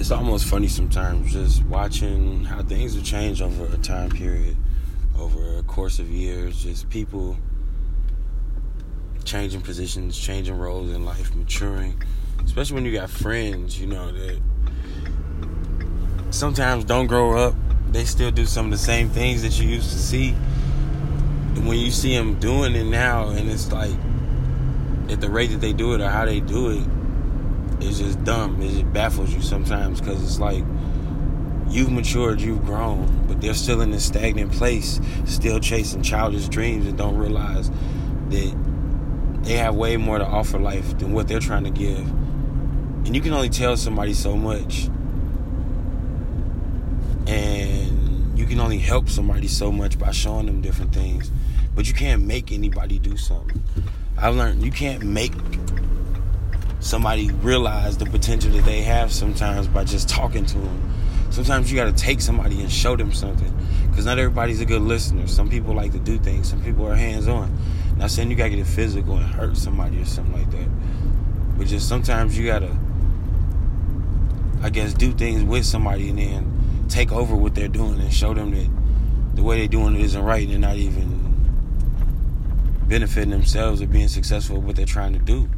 it's almost funny sometimes just watching how things have changed over a time period, over a course of years. Just people changing positions, changing roles in life, maturing. Especially when you got friends, you know, that sometimes don't grow up. They still do some of the same things that you used to see. And when you see them doing it now, and it's like at the rate that they do it or how they do it, it's just dumb. It just baffles you sometimes because it's like you've matured, you've grown, but they're still in this stagnant place, still chasing childish dreams and don't realize that they have way more to offer life than what they're trying to give. And you can only tell somebody so much. And you can only help somebody so much by showing them different things. But you can't make anybody do something. I've learned you can't make somebody realize the potential that they have sometimes by just talking to them. Sometimes you got to take somebody and show them something because not everybody's a good listener. Some people like to do things, some people are hands on. Not saying you got to get physical and hurt somebody or something like that, but just sometimes you got to, I guess, do things with somebody and then take over what they're doing and show them that the way they're doing it isn't right and they're not even benefiting themselves or being successful at what they're trying to do.